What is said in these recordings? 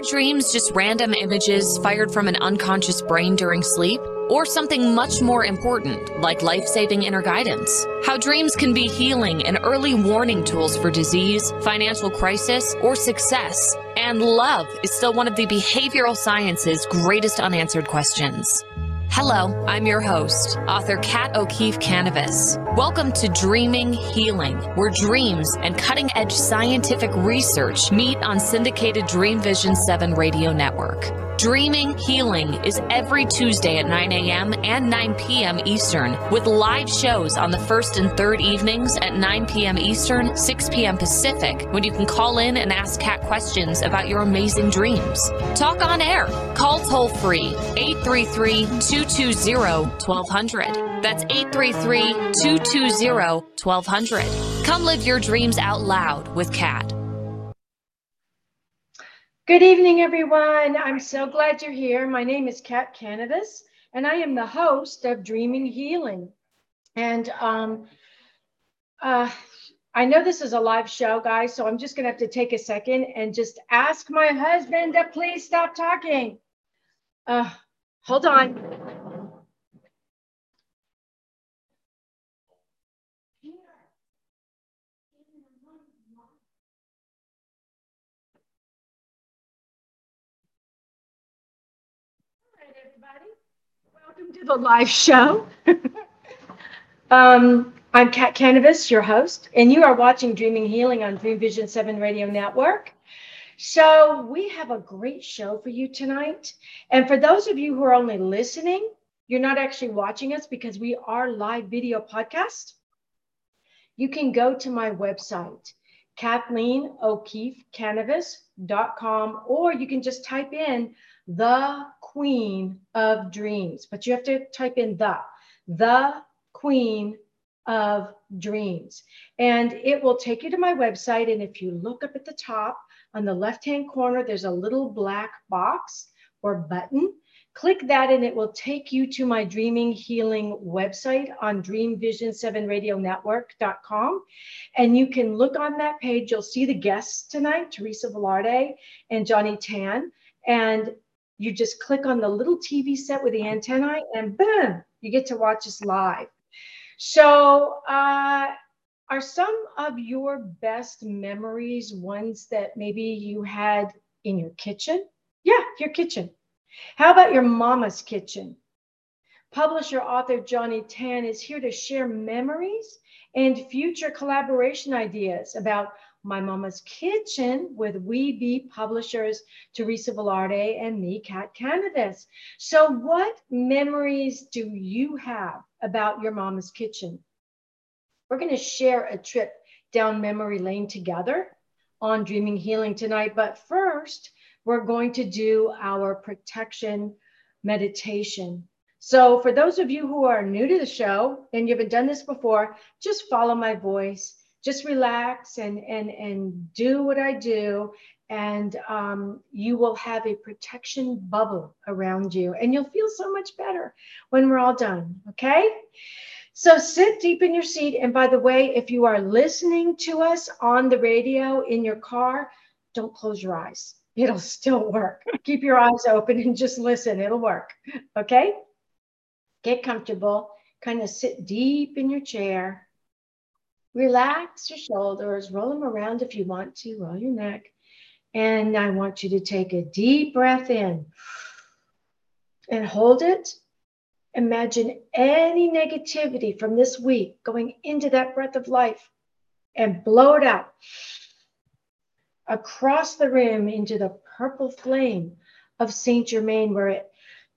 Are dreams just random images fired from an unconscious brain during sleep? Or something much more important, like life saving inner guidance? How dreams can be healing and early warning tools for disease, financial crisis, or success. And love is still one of the behavioral science's greatest unanswered questions. Hello, I'm your host, author Kat O'Keefe Kanavos. Welcome to Dreaming Healing, where dreams and cutting edge scientific research meet on syndicated Dream Vision 7 radio network. Dreaming Healing is every Tuesday at 9 a.m. and 9 p.m. Eastern, with live shows on the first and third evenings at 9 p.m. Eastern, 6 p.m. Pacific, when you can call in and ask Kat questions about your amazing dreams. Talk on air. Call toll free 833 220 1200. That's 833 220 1200. Come live your dreams out loud with Kat. Good evening, everyone. I'm so glad you're here. My name is Kat Kanavos, and I am the host of Dreaming Healing. And um, uh, I know this is a live show, guys, so I'm just going to have to take a second and just ask my husband to please stop talking. Uh, hold on. To the live show. um, I'm Kat Kanavos, your host, and you are watching Dreaming Healing on Dream Vision 7 Radio Network. So, we have a great show for you tonight. And for those of you who are only listening, you're not actually watching us because we are live video podcast. You can go to my website, KathleenO'KeefeKanavos.com, or you can just type in the queen of dreams, but you have to type in the, the queen of dreams. And it will take you to my website. And if you look up at the top on the left hand corner, there's a little black box or button. Click that and it will take you to my Dreaming Healing website on dreamvision7radionetwork.com. And you can look on that page. You'll see the guests tonight, Teresa Velarde and Johnny Tan. And you just click on the little TV set with the antennae and boom, you get to watch us live. So, uh, are some of your best memories ones that maybe you had in your kitchen? Yeah, your kitchen. How about your mama's kitchen? Publisher author Johnny Tan is here to share memories and future collaboration ideas about my Mama's Kitchen with We Be Publishers, Teresa Velarde and me, Kat Kanavos. So, what memories do you have about your Mama's Kitchen? We're going to share a trip down memory lane together on Dreaming Healing tonight. But first, we're going to do our protection meditation. So, for those of you who are new to the show and you haven't done this before, just follow my voice just relax and and and do what I do, and um, you will have a protection bubble around you, and you'll feel so much better when we're all done. Okay. So sit deep in your seat. And by the way, if you are listening to us on the radio in your car, don't close your eyes. It'll still work. Keep your eyes open and just listen. It'll work. Okay. Get comfortable. Kind of sit deep in your chair Relax your shoulders, roll them around if you want to, roll your neck. And I want you to take a deep breath in and hold it. Imagine any negativity from this week going into that breath of life and blow it out across the room into the purple flame of Saint Germain, where it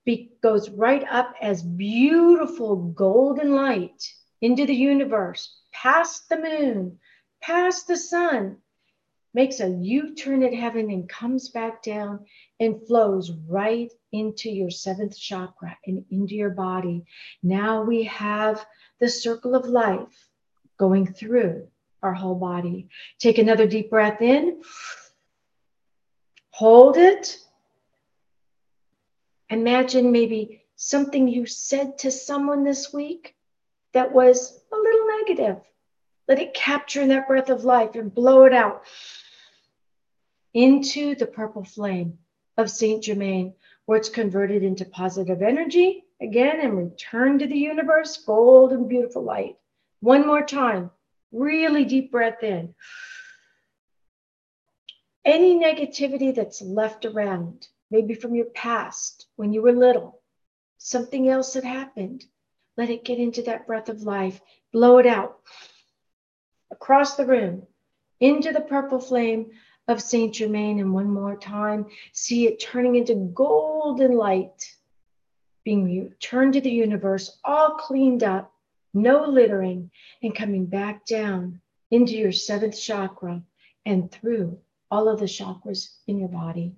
be, goes right up as beautiful golden light into the universe, past the moon, past the sun, makes a U turn at heaven and comes back down and flows right into your seventh chakra and into your body. Now we have the circle of life going through our whole body. Take another deep breath in, hold it. Imagine maybe something you said to someone this week that was a little negative. Let it capture that breath of life and blow it out into the purple flame. of Saint Germain, where it's converted into positive energy again and returned to the universe, gold and beautiful light. One more time, really deep breath in. Any negativity that's left around, maybe from your past when you were little, something else that happened, let it get into that breath of life, blow it out across the room into the purple flame of Saint Germain. And one more time, see it turning into golden light, being returned to the universe, all cleaned up, no littering, and coming back down into your seventh chakra and through all of the chakras in your body.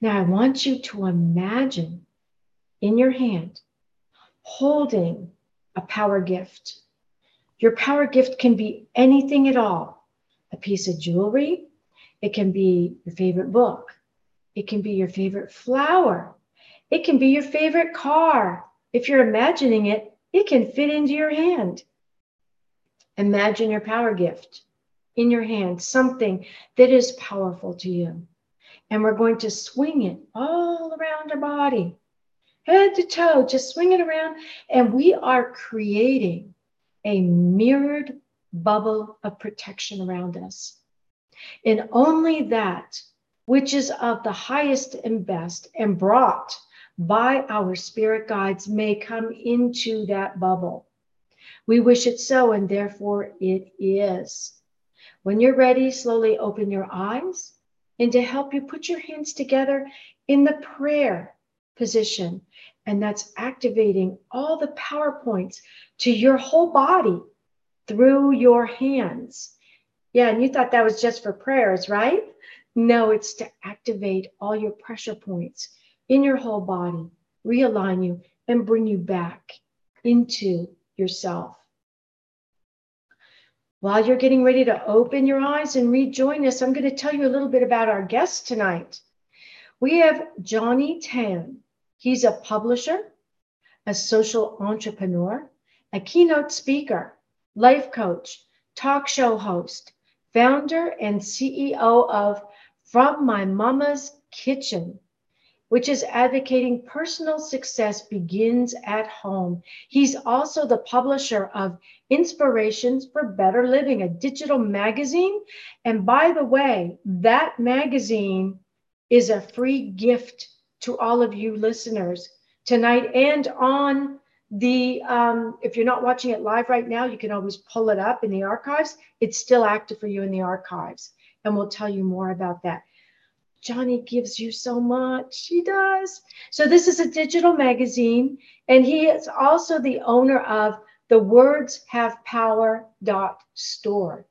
Now, I want you to imagine in your hand holding a power gift. Your power gift can be anything at all a piece of jewelry, it can be your favorite book, it can be your favorite flower, it can be your favorite car. If you're imagining it, it can fit into your hand. Imagine your power gift in your hand, something that is powerful to you. And we're going to swing it all around our body, head to toe, just swing it around. And we are creating a mirrored bubble of protection around us. And only that which is of the highest and best and brought by our spirit guides may come into that bubble. We wish it so, and therefore it is. When you're ready, slowly open your eyes. And to help you, put your hands together in the prayer position. And that's activating all the power points to your whole body through your hands. Yeah, and you thought that was just for prayers, right? No, it's to activate all your pressure points in your whole body, realign you, and bring you back into yourself. While you're getting ready to open your eyes and rejoin us, I'm going to tell you a little bit about our guest tonight. We have Johnny Tan. He's a publisher, a social entrepreneur, a keynote speaker, life coach, talk show host, founder and CEO of From My Mama's Kitchen, which is advocating personal success begins at home. He's also the publisher of Inspirations for Better Living, a digital magazine. And by the way, that magazine is a free gift to all of you listeners tonight and on the um, if you're not watching it live right now you can always pull it up in the archives. It's still active for you in the archives and we'll tell you more about that. Johnny gives you so much. He does. So this is a digital magazine and he is also the owner of the words have power dot store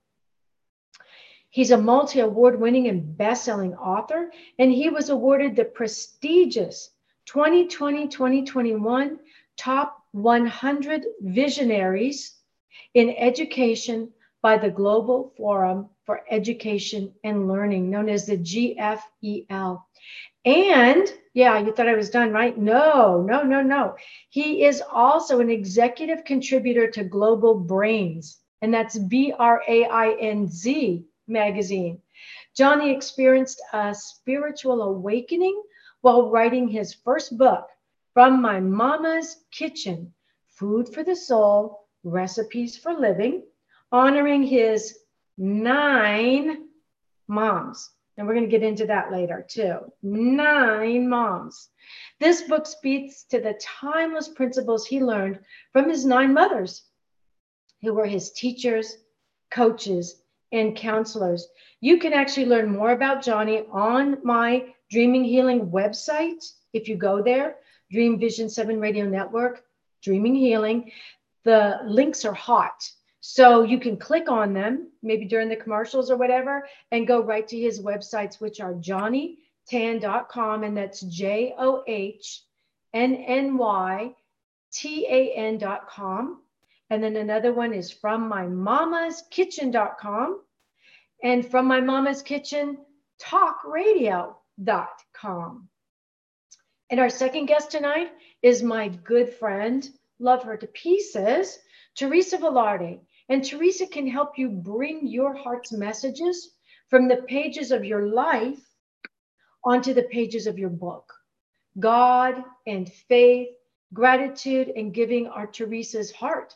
he's a multi-award winning and best-selling author and he was awarded the prestigious 2020 2021 top 100 visionaries in education by the Global Forum for Education and Learning, known as the GFEL. And yeah, you thought I was done, right? No, no, no, no. He is also an executive contributor to Global Brainz, and that's B R A I N Z magazine. Johnny experienced a spiritual awakening while writing his first book, from my mama's kitchen, food for the soul, recipes for living, honoring his nine moms. And we're going to get into that later too. Nine moms. This book speaks to the timeless principles he learned from his nine mothers, who were his teachers, coaches, and counselors. You can actually learn more about Johnny on my Dreaming Healing website if you go there. Dream Vision 7 Radio Network, Dreaming Healing. The links are hot. So you can click on them, maybe during the commercials or whatever, and go right to his websites, which are johnnytan.com, and that's J O H N N Y T A N.com. And then another one is from my mama's kitchen.com and from my mama's kitchen talkradio.com. And our second guest tonight is my good friend, love her to pieces, Teresa Velarde. And Teresa can help you bring your heart's messages from the pages of your life onto the pages of your book. God and faith, gratitude, and giving are Teresa's heart.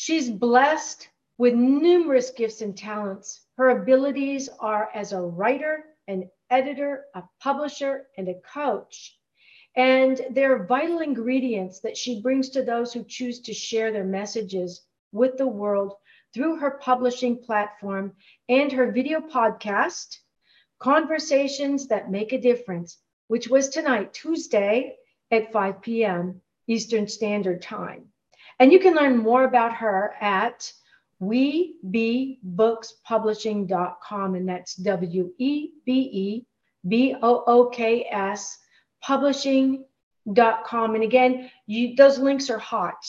She's blessed with numerous gifts and talents. Her abilities are as a writer, an editor, a publisher, and a coach. And they're vital ingredients that she brings to those who choose to share their messages with the world through her publishing platform and her video podcast, Conversations That Make a Difference, which was tonight, Tuesday at 5 p.m. Eastern Standard Time. And you can learn more about her at webebookspublishing.com, and that's W E B E B O O K S publishing.com. And again, you, those links are hot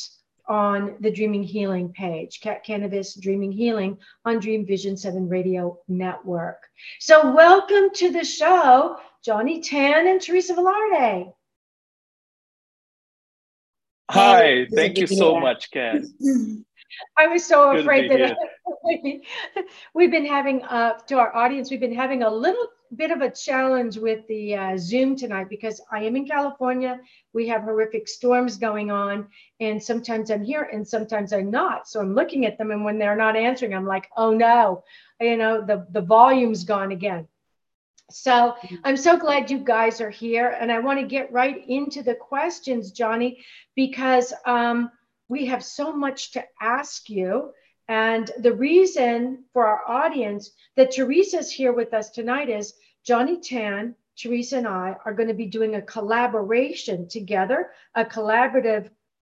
on the Dreaming Healing page, Kat Kanavos Dreaming Healing on Dream Vision 7 Radio Network. So, welcome to the show, Johnny Tan and Teresa Velarde. Hi, thank you so much, Kat. I was so Good afraid that we've been having, uh, to our audience, we've been having a little bit of a challenge with the uh, Zoom tonight because I am in California. We have horrific storms going on, and sometimes I'm here and sometimes I'm not. So I'm looking at them, and when they're not answering, I'm like, oh no, you know, the, the volume's gone again. So I'm so glad you guys are here, and I want to get right into the questions, Johnny, because um, we have so much to ask you. And the reason for our audience that Teresa's here with us tonight is Johnny Tan, Teresa, and I are going to be doing a collaboration together, a collaborative,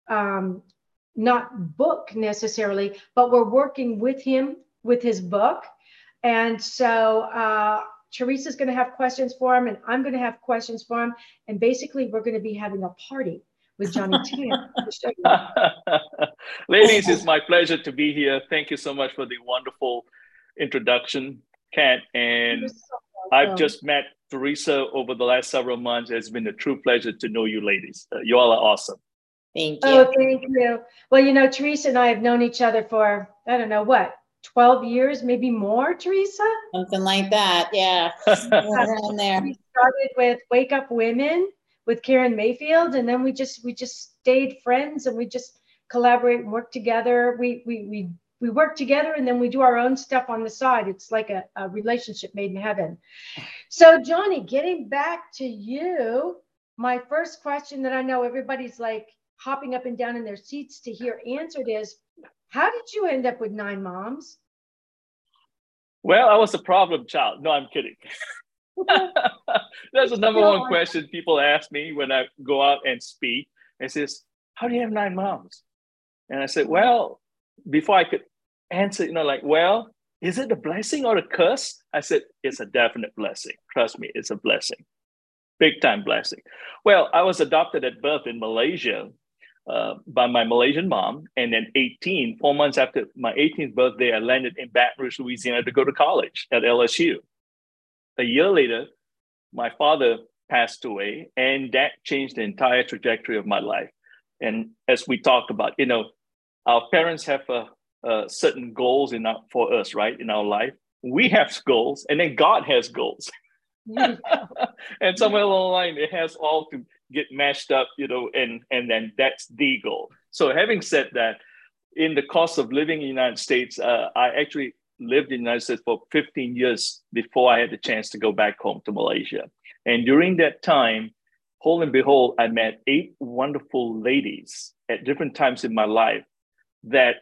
um, not book necessarily, but we're working with him with his book. And so uh, Teresa's going to have questions for him, and I'm going to have questions for him. And basically, we're going to be having a party with Johnny Tan. Ladies, it's my pleasure to be here. Thank you so much for the wonderful introduction, Kat. And so I've just met Teresa over the last several months. It's been a true pleasure to know you, ladies. Uh, you all are awesome. Thank you. Oh, thank you. Well, you know, Teresa and I have known each other for, I don't know what, 12 years, maybe more, Teresa? Something like that. Yeah. around there. We started with Wake Up Women with Karen Mayfield, and then we just we just stayed friends and we just collaborate and work together. We we we we work together and then we do our own stuff on the side. It's like a, a relationship made in heaven. So, Johnny, getting back to you, my first question that I know everybody's like hopping up and down in their seats to hear answered is How did you end up with nine moms? Well, I was a problem child. No, I'm kidding. That's the number one question people ask me when I go out and speak. It says, How do you have nine moms? And I said, Well, before I could answer, you know, like, well, is it a blessing or a curse? I said, it's a definite blessing. Trust me, it's a blessing. Big time blessing. Well, I was adopted at birth in Malaysia uh, by my Malaysian mom. And then 18, four months after my 18th birthday, I landed in Baton Rouge, Louisiana to go to college at LSU. A year later, my father passed away, and that changed the entire trajectory of my life. And as we talked about, you know, our parents have a, a certain goals in our, for us, right, in our life. We have goals, and then God has goals. and somewhere along the line, it has all to get mashed up, you know, and and then that's the goal. So, having said that, in the cost of living in the United States, uh, I actually lived in the United States for 15 years before I had the chance to go back home to Malaysia. And during that time, whole and behold, I met eight wonderful ladies at different times in my life that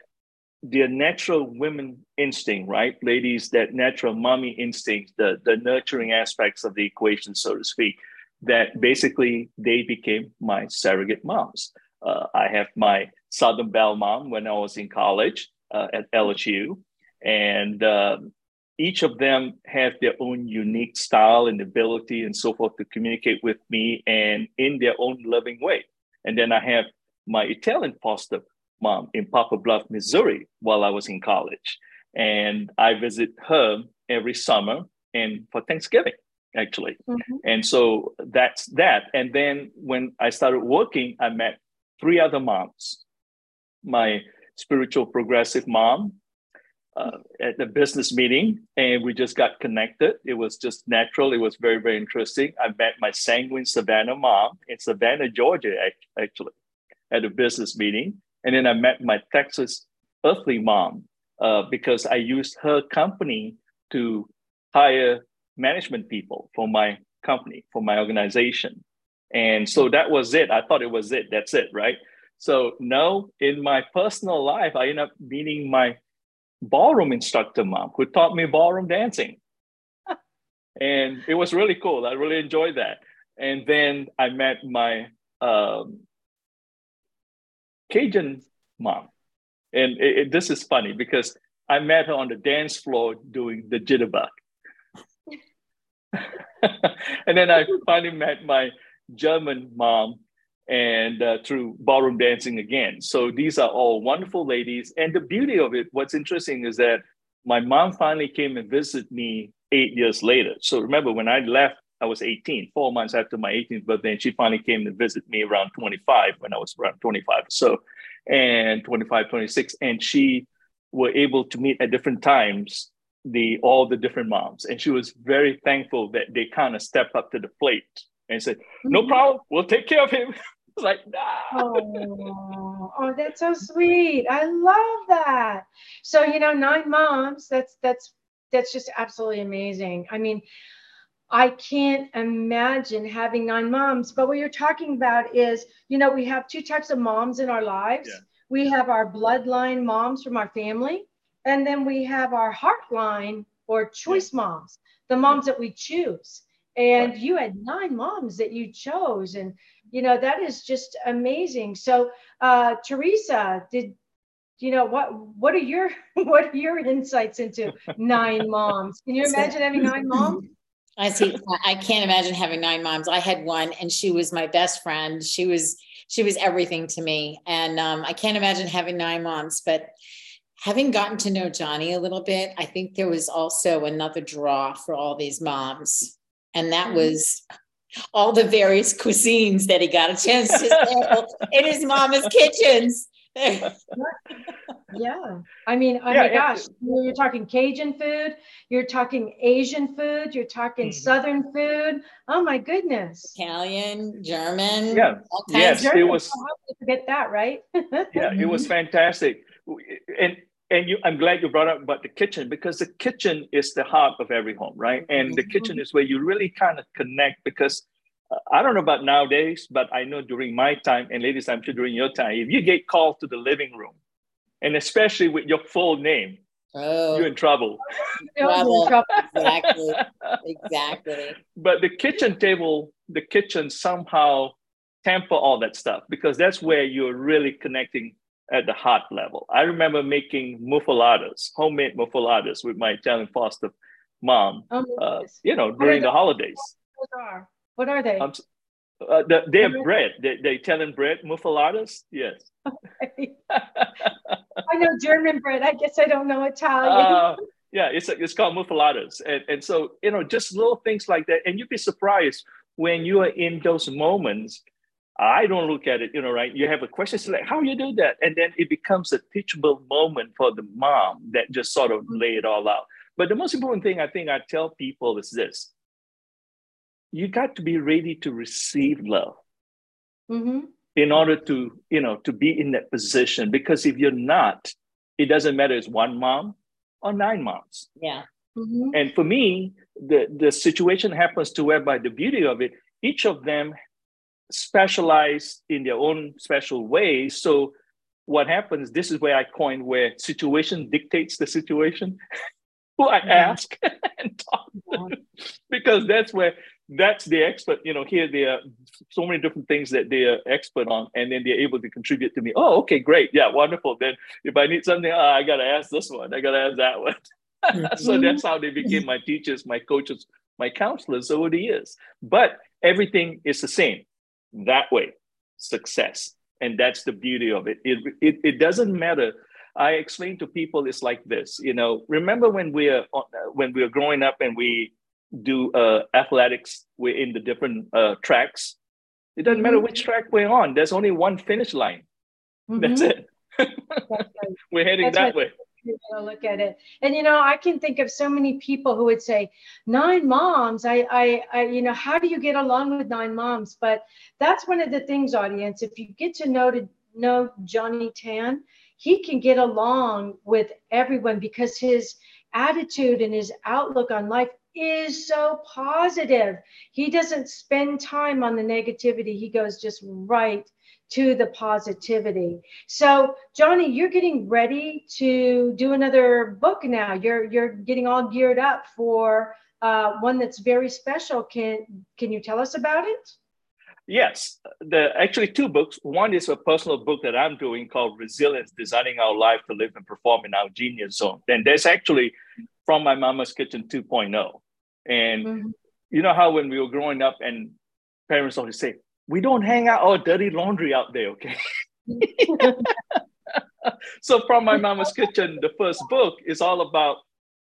their natural women instinct, right, ladies, that natural mommy instinct, the, the nurturing aspects of the equation, so to speak, that basically they became my surrogate moms. Uh, I have my Southern Belle mom when I was in college uh, at LSU, and uh, each of them have their own unique style and ability and so forth to communicate with me and in their own loving way. And then I have my Italian foster mom in Poplar Bluff, Missouri, while I was in college. And I visit her every summer and for Thanksgiving, actually. Mm-hmm. And so that's that. And then when I started working, I met three other moms my spiritual progressive mom, uh, at the business meeting and we just got connected. It was just natural. It was very, very interesting. I met my sanguine Savannah mom in Savannah, Georgia, actually, at a business meeting. And then I met my Texas earthly mom uh, because I used her company to hire management people for my company, for my organization. And so that was it. I thought it was it. That's it, right? So now in my personal life, I end up meeting my ballroom instructor mom who taught me ballroom dancing. and it was really cool. I really enjoyed that. And then I met my um, Cajun mom. And it, it, this is funny because I met her on the dance floor doing the jitterbug. and then I finally met my German mom and uh, through ballroom dancing again. So these are all wonderful ladies. And the beauty of it, what's interesting is that my mom finally came and visited me eight years later. So remember, when I left, I was 18, four months after my 18th birthday, and she finally came to visit me around 25 when I was around 25 or so, and 25, 26. And she were able to meet at different times the all the different moms. And she was very thankful that they kind of stepped up to the plate and said, No mm-hmm. problem, we'll take care of him. It's like, nah. oh, oh, that's so sweet. I love that. So, you know, nine moms, that's that's that's just absolutely amazing. I mean, I can't imagine having nine moms, but what you're talking about is, you know, we have two types of moms in our lives. Yeah. We have our bloodline moms from our family, and then we have our heartline or choice yeah. moms, the moms that we choose. And right. you had nine moms that you chose, and you know that is just amazing so uh teresa did you know what what are your what are your insights into nine moms can you imagine having nine moms I see. I can't imagine having nine moms. I had one, and she was my best friend. She was she was everything to me, and um, I can't imagine having nine moms. But having gotten to know Johnny a little bit, I think there was also another draw for all these moms, and that mm-hmm. was all the various cuisines that he got a chance to sample in his mama's kitchens. yeah. I mean, oh yeah, my gosh, you're talking Cajun food, you're talking Asian food, you're talking mm-hmm. Southern food. Oh my goodness. Italian, German. Yeah. Yes, German. it was. Forget that, right? yeah, it was fantastic. And and you, I'm glad you brought up about the kitchen because the kitchen is the heart of every home, right? And the kitchen is where you really kind of connect because uh, I don't know about nowadays, but I know during my time, and ladies, I'm sure during your time, if you get called to the living room, and especially with your full name, oh. you're in trouble. trouble. exactly. Exactly. But the kitchen table, the kitchen somehow temper all that stuff because that's where you're really connecting at the heart level. I remember making muffaladas, homemade muffaladas with my Italian foster mom, oh, uh, you know, during the holidays. What are, what are they? Um, uh, the, they're bread, the, the Italian bread, muffaladas, yes. Okay. I know German bread. I guess I don't know Italian. Uh, yeah, it's, it's called muffaladas. And, and so, you know, just little things like that. And you'd be surprised when you are in those moments I don't look at it, you know, right? You have a question, it's like, how you do that? And then it becomes a teachable moment for the mom that just sort of lay it all out. But the most important thing I think I tell people is this you got to be ready to receive love mm-hmm. in order to, you know, to be in that position. Because if you're not, it doesn't matter it's one mom or nine moms. Yeah. Mm-hmm. And for me, the, the situation happens to whereby the beauty of it, each of them specialize in their own special way. So what happens, this is where I coined where situation dictates the situation. Who I ask and talk to. because that's where that's the expert, you know, here there are so many different things that they are expert on, and then they're able to contribute to me. Oh, okay, great. Yeah, wonderful. Then if I need something, oh, I gotta ask this one, I gotta ask that one. Mm-hmm. so that's how they became my teachers, my coaches, my counselors over the years. But everything is the same that way success and that's the beauty of it. it it, it doesn't matter i explain to people it's like this you know remember when we're when we are growing up and we do uh, athletics we're in the different uh, tracks it doesn't mm-hmm. matter which track we're on there's only one finish line mm-hmm. that's it that's right. we're heading that's that right. way to look at it. And you know, I can think of so many people who would say, nine moms. I, I, I, you know, how do you get along with nine moms? But that's one of the things, audience. If you get to know to know Johnny Tan, he can get along with everyone because his attitude and his outlook on life is so positive. He doesn't spend time on the negativity. He goes just right to the positivity. So, Johnny, you're getting ready to do another book now. You're you're getting all geared up for uh, one that's very special. Can can you tell us about it? Yes, the actually two books. One is a personal book that I'm doing called Resilience: Designing Our Life to Live and Perform in Our Genius Zone. And that's actually from my mama's kitchen 2.0. And mm-hmm. you know how when we were growing up and parents always say, we don't hang out our dirty laundry out there, okay? so from my mama's kitchen, the first book is all about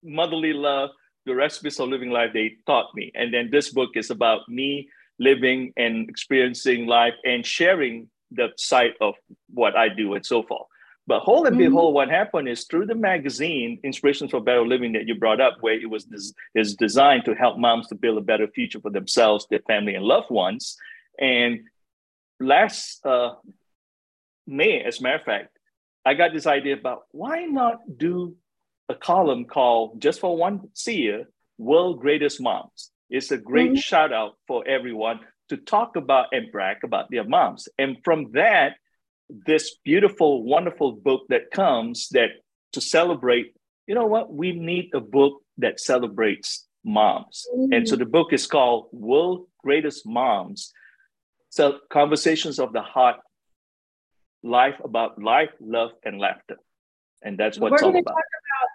motherly love, the recipes of living life they taught me. And then this book is about me living and experiencing life and sharing the side of what I do and so forth. But whole and mm-hmm. behold, what happened is through the magazine, Inspirations for Better Living, that you brought up, where it was des- is designed to help moms to build a better future for themselves, their family, and loved ones. And last uh, May, as a matter of fact, I got this idea about why not do a column called Just for One Seer, World Greatest Moms. It's a great mm-hmm. shout out for everyone to talk about and brag about their moms. And from that, this beautiful, wonderful book that comes that to celebrate, you know what? We need a book that celebrates moms. Mm-hmm. And so the book is called World Greatest Moms. So conversations of the heart, life about life, love, and laughter. And that's what it's all about.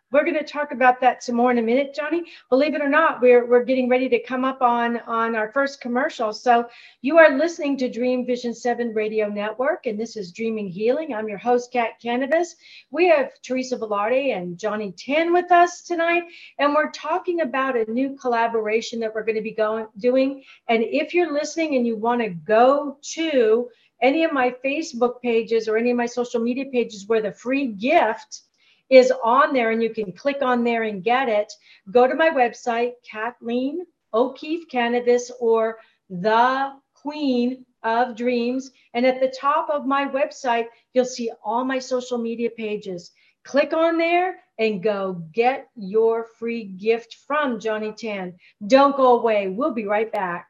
We're going to talk about that some more in a minute, Johnny. Believe it or not, we're, we're getting ready to come up on, on our first commercial. So you are listening to Dream Vision 7 Radio Network, and this is Dreaming Healing. I'm your host, Kat Kanavos. We have Teresa Velarde and Johnny Tan with us tonight, and we're talking about a new collaboration that we're going to be going doing. And if you're listening and you want to go to any of my Facebook pages or any of my social media pages where the free gift is on there and you can click on there and get it. Go to my website, Kathleen O'Keefe Kanavos or The Queen of Dreams. And at the top of my website, you'll see all my social media pages. Click on there and go get your free gift from Johnny Tan. Don't go away. We'll be right back.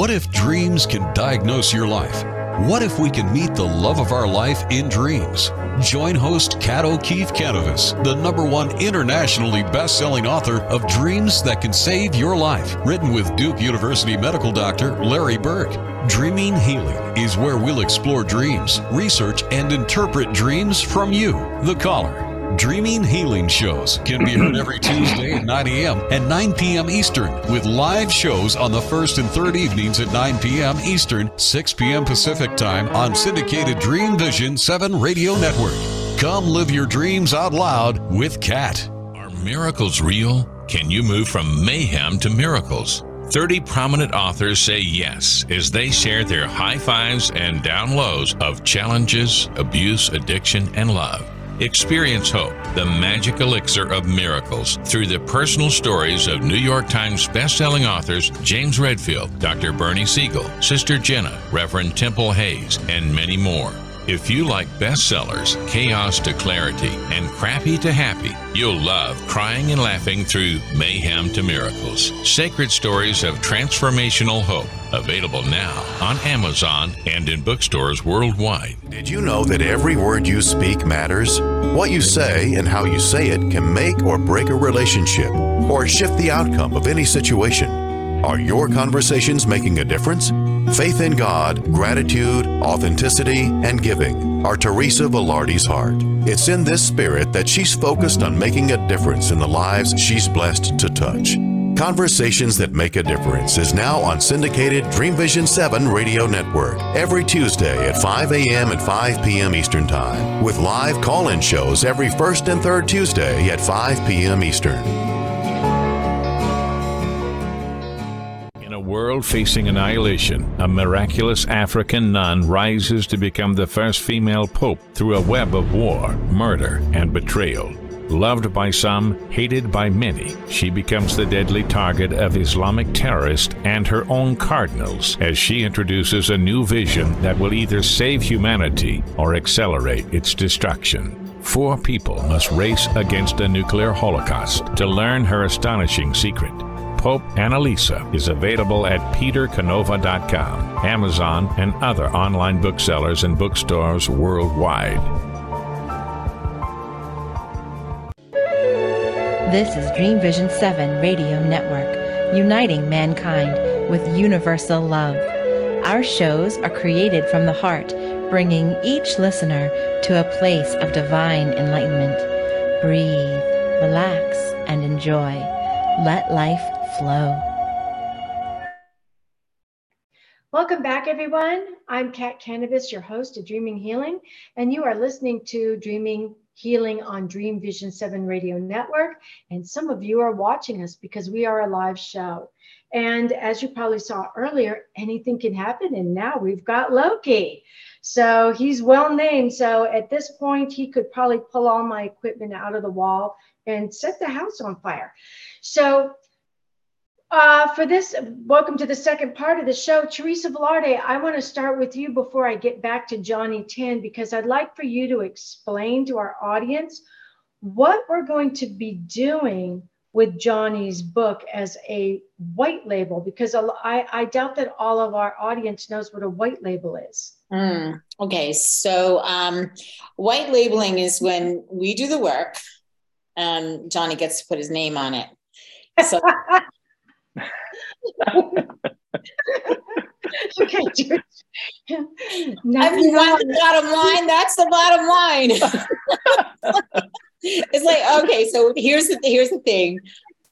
What if dreams can diagnose your life? What if we can meet the love of our life in dreams? Join host Kat O'Keefe Kanavos, the number one internationally best selling author of Dreams That Can Save Your Life, written with Duke University medical doctor Larry Burk. Dreaming Healing is where we'll explore dreams, research, and interpret dreams from you, the caller. Dreaming Healing shows can be heard every Tuesday at 9 a.m. and 9 p.m. Eastern, with live shows on the first and third evenings at 9 p.m. Eastern, 6 p.m. Pacific Time on syndicated Dream Vision 7 Radio Network. Come live your dreams out loud with Kat. Are miracles real? Can you move from mayhem to miracles? 30 prominent authors say yes as they share their high fives and down lows of challenges, abuse, addiction, and love. Experience hope, the magic elixir of miracles, through the personal stories of New York Times bestselling authors James Redfield, Dr. Bernie Siegel, Sister Jenna, Reverend Temple Hayes, and many more. If you like bestsellers, chaos to clarity, and crappy to happy, you'll love crying and laughing through mayhem to miracles. Sacred stories of transformational hope Available now on Amazon and in bookstores worldwide. Did you know that every word you speak matters? What you say and how you say it can make or break a relationship or shift the outcome of any situation. Are your conversations making a difference? Faith in God, gratitude, authenticity, and giving are Teresa Velarde's heart. It's in this spirit that she's focused on making a difference in the lives she's blessed to touch. Conversations That Make a Difference is now on syndicated Dream Vision 7 radio network every Tuesday at 5 a.m. and 5 p.m. Eastern Time, with live call in shows every first and third Tuesday at 5 p.m. Eastern. In a world facing annihilation, a miraculous African nun rises to become the first female pope through a web of war, murder, and betrayal. Loved by some, hated by many, she becomes the deadly target of Islamic terrorists and her own cardinals as she introduces a new vision that will either save humanity or accelerate its destruction. Four people must race against a nuclear holocaust to learn her astonishing secret. Pope Annalisa is available at petercanova.com, Amazon, and other online booksellers and bookstores worldwide. This is Dream Vision 7 Radio Network, uniting mankind with universal love. Our shows are created from the heart, bringing each listener to a place of divine enlightenment. Breathe, relax, and enjoy. Let life flow. Welcome back, everyone. I'm Kat Kanavos, your host of Dreaming Healing, and you are listening to Dreaming Healing on Dream Vision 7 Radio Network. And some of you are watching us because we are a live show. And as you probably saw earlier, anything can happen. And now we've got Loki. So he's well named. So at this point, he could probably pull all my equipment out of the wall and set the house on fire. So uh, for this, welcome to the second part of the show. Teresa Velarde, I want to start with you before I get back to Johnny Tan, because I'd like for you to explain to our audience what we're going to be doing with Johnny's book as a white label, because I, I doubt that all of our audience knows what a white label is. Mm, okay, so um, white labeling is when we do the work and Johnny gets to put his name on it. So okay, I mean, the bottom line. That's the bottom line. it's like okay, so here's the here's the thing.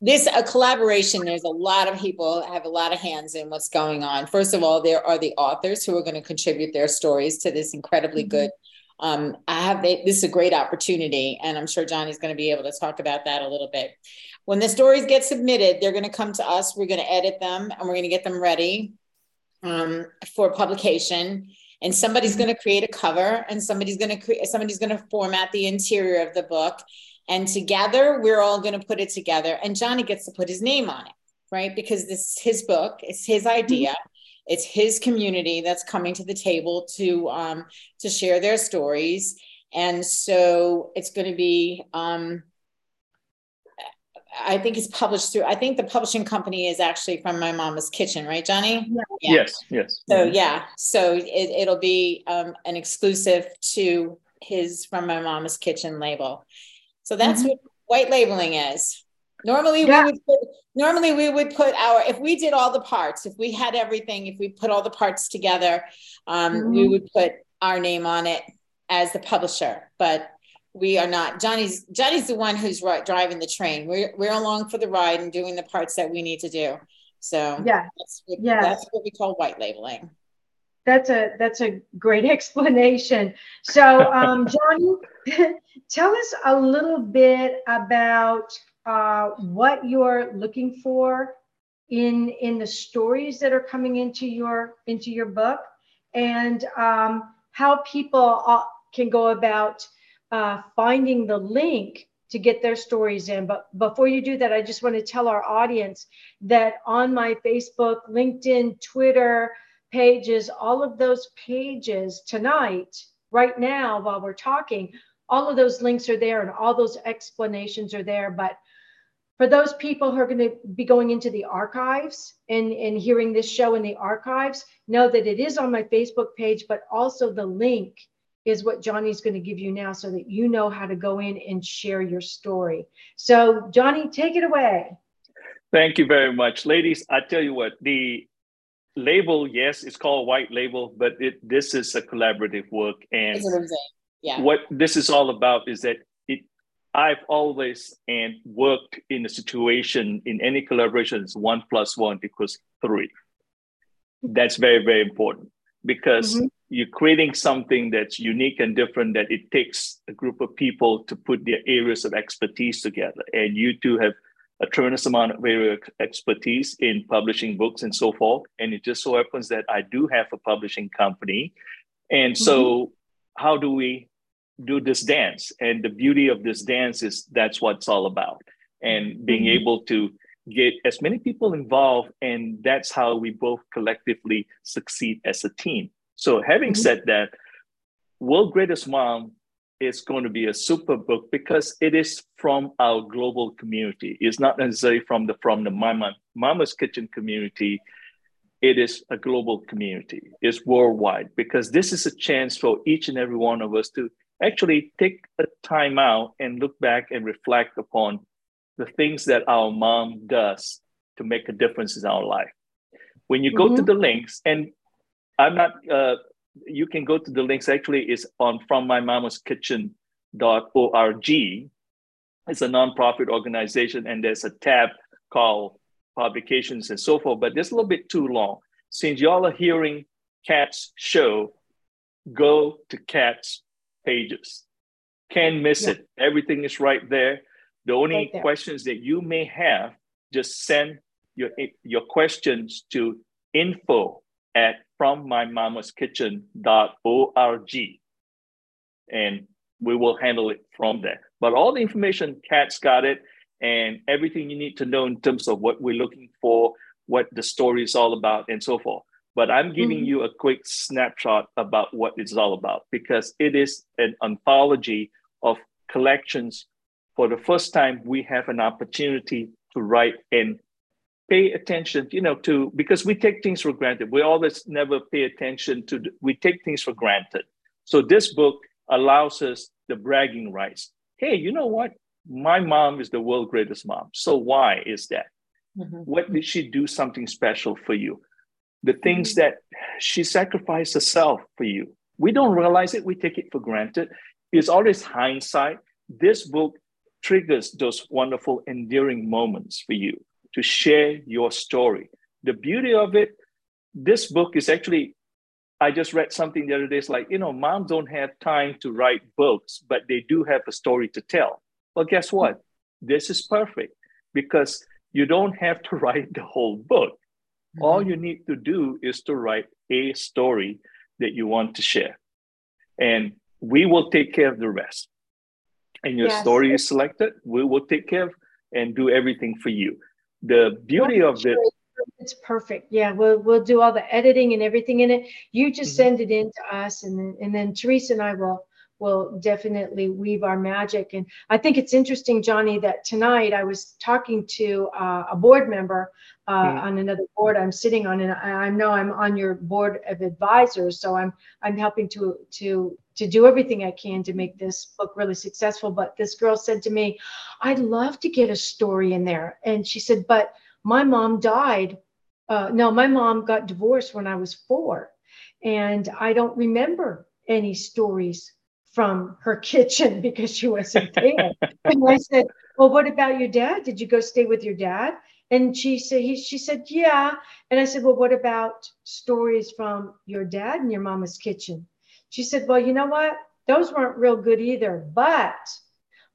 This a collaboration. There's a lot of people have a lot of hands in what's going on. First of all, there are the authors who are going to contribute their stories to this incredibly mm-hmm. good um, I have they, this is a great opportunity, and I'm sure Johnny's going to be able to talk about that a little bit. When the stories get submitted, they're going to come to us. We're going to edit them, and we're going to get them ready um, for publication. And somebody's going to create a cover, and somebody's going to create somebody's going to format the interior of the book, and together we're all going to put it together. And Johnny gets to put his name on it, right? Because this is his book, it's his idea. Mm-hmm it's his community that's coming to the table to um, to share their stories, and so it's going to be. Um, I think it's published through. I think the publishing company is actually from my mama's kitchen, right, Johnny? Yeah. Yes, yes. So yeah, so it, will be um, an exclusive to his from my mama's kitchen label. So that's mm-hmm. what white labeling is. Normally yeah. we would put, normally we would put our if we did all the parts, if we had everything, if we put all the parts together, um, mm-hmm. we would put our name on it as the publisher. But we are not. Johnny's Johnny's the one who's right, driving the train. We're we're along for the ride and doing the parts that we need to do. So yeah, that's what, yeah, that's what we call white labeling. That's a that's a great explanation. So um, Johnny, tell us a little bit about uh, what you're looking for in in the stories that are coming into your into your book and um, how people uh, can go about uh, finding the link to get their stories in. But before you do that i just want to tell our audience that on my facebook linkedin twitter pages all of those pages tonight right now while we're talking all of those links are there and all those explanations are there. But for those people who are going to be going into the archives and, and hearing this show in the archives, know that it is on my Facebook page, but also the link is what Johnny's going to give you now so that you know how to go in and share your story. So, Johnny, take it away. Thank you very much. Ladies, I tell you what, the label, yes, it's called white label, but it this is a collaborative work. And yeah. what this is all about is that it I've always and worked in a situation in any collaboration is one plus one equals three. That's very, very important because mm-hmm. You're creating something that's unique and different that it takes a group of people to put their areas of expertise together. And you two have a tremendous amount of area expertise in publishing books and so forth. And it just so happens that I do have a publishing company. And so mm-hmm. how do we do this dance? And the beauty of this dance is that's what it's all about. And being mm-hmm. able to get as many people involved, and that's how we both collectively succeed as a team. So having mm-hmm. said that, World Greatest Mom is going to be a super book because it is from our global community. It's not necessarily from the from the Mama Mama's Kitchen community. It is a global community. It's worldwide because this is a chance for each and every one of us to actually take a time out and look back and reflect upon the things that our mom does to make a difference in our life. When you mm-hmm. go to mm-hmm. the links, and I'm not uh, you can go to the links actually is on from my mama's kitchen.org. It's a nonprofit organization, and there's a tab called publications and so forth, but it's a little bit too long. Since y'all are hearing Kat's show, go to Kat's pages. Can't miss yeah. it. Everything is right there. The only right questions that you may have, just send your, your questions to info at from my and we will handle it from there. But all the information, Kat's got it, and everything you need to know in terms of what we're looking for, what the story is all about, and so forth. But I'm giving mm-hmm. you a quick snapshot about what it's all about because it is an anthology of collections. For the first time, we have an opportunity to write and pay attention, you know, to because we take things for granted. We always never pay attention to, we take things for granted. So this book allows us the bragging rights. Hey, you know what? My mom is the world greatest mom. So why is that? Mm-hmm. What did she do something special for you? The things mm-hmm. that she sacrificed herself for you. We don't realize it, we take it for granted. It's always hindsight. This book triggers those wonderful, endearing moments for you to share your story. The beauty of it, this book is actually, I just read something the other day. It's like, you know, moms don't have time to write books, but they do have a story to tell. Well, guess what? This is perfect because you don't have to write the whole book. Mm-hmm. All you need to do is to write a story that you want to share. And we will take care of the rest. And your yes. story is selected, we will take care of and do everything for you the beauty of it it's perfect yeah we'll we'll do all the editing and everything in it you just mm-hmm. send it in to us and then and then teresa and i will will definitely weave our magic and i think it's interesting johnny that tonight i was talking to uh, a board member uh, mm-hmm. on another board i'm sitting on and I, I know i'm on your board of advisors so i'm i'm helping to to to do everything I can to make this book really successful. But this girl said to me, I'd love to get a story in there. And she said, But my mom died. Uh, no, my mom got divorced when I was four. And I don't remember any stories from her kitchen because she wasn't there. and I said, Well, what about your dad? Did you go stay with your dad? And she said, he, she said, yeah. And I said, well, what about stories from your dad and your mama's kitchen? She said, Well, you know what? Those weren't real good either. But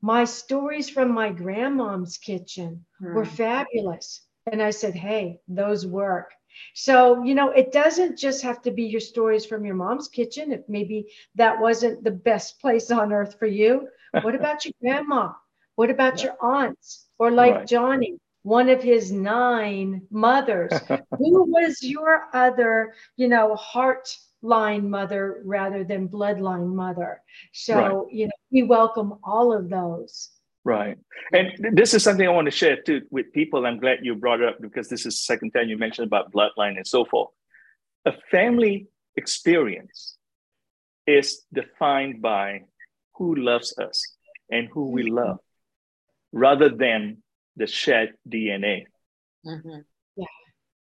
my stories from my grandmom's kitchen hmm. were fabulous. And I said, Hey, those work. So, you know, it doesn't just have to be your stories from your mom's kitchen. If maybe that wasn't the best place on earth for you, what about your grandma? What about your aunts? Or like right. Johnny, one of his nine mothers. Who was your other, you know, heart line mother rather than bloodline mother. So, right. you know, we welcome all of those. Right. And this is something I want to share too with people. I'm glad you brought it up because this is the second time you mentioned about bloodline and so forth. A family experience is defined by who loves us and who we mm-hmm. love rather than the shared DNA. Mm-hmm. Yeah.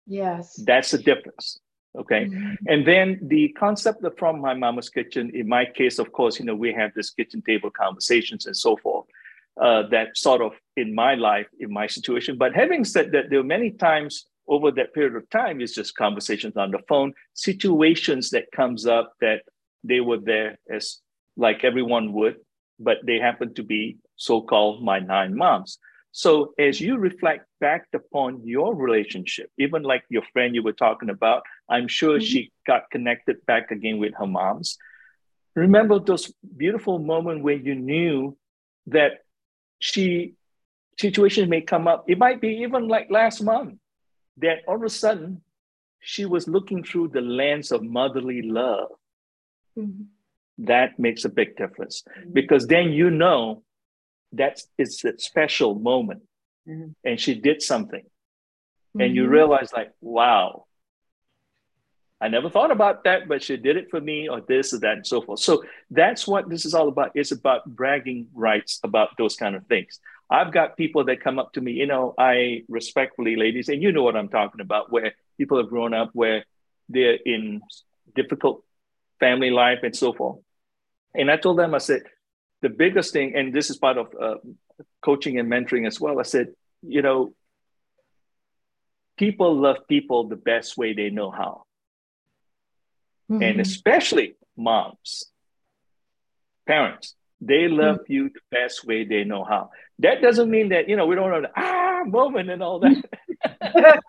Yes. That's the difference. Okay. Mm-hmm. And then the concept of from my mama's kitchen, in my case, of course, you know, we have this kitchen table conversations and so forth. uh, that sort of in my life, in my situation. But having said that, there were many times over that period of time, it's just conversations on the phone, situations that comes up that they were there as like everyone would, but they happen to be so-called my nine moms. So as you reflect back upon your relationship, even like your friend you were talking about, I'm sure mm-hmm. she got connected back again with her moms. Remember those beautiful moments where you knew that she situation may come up. It might be even like last month that all of a sudden she was looking through the lens of motherly love. Mm-hmm. That makes a big difference mm-hmm. because then you know that it's a special moment. Mm-hmm. and she did something. And you mm-hmm. realize like wow. I never thought about that but she did it for me or this or that and so forth. So that's what this is all about. It's about bragging rights about those kind of things. I've got people that come up to me you know i respectfully ladies and you know what i'm talking about where people have grown up where they're in difficult family life and so forth. And i told them i said the biggest thing, and this is part of uh, coaching and mentoring as well, I said, you know, people love people the best way they know how. Mm-hmm. And especially moms, parents, they love mm-hmm. you the best way they know how. That doesn't mean that, you know, we don't have the ah moment and all that.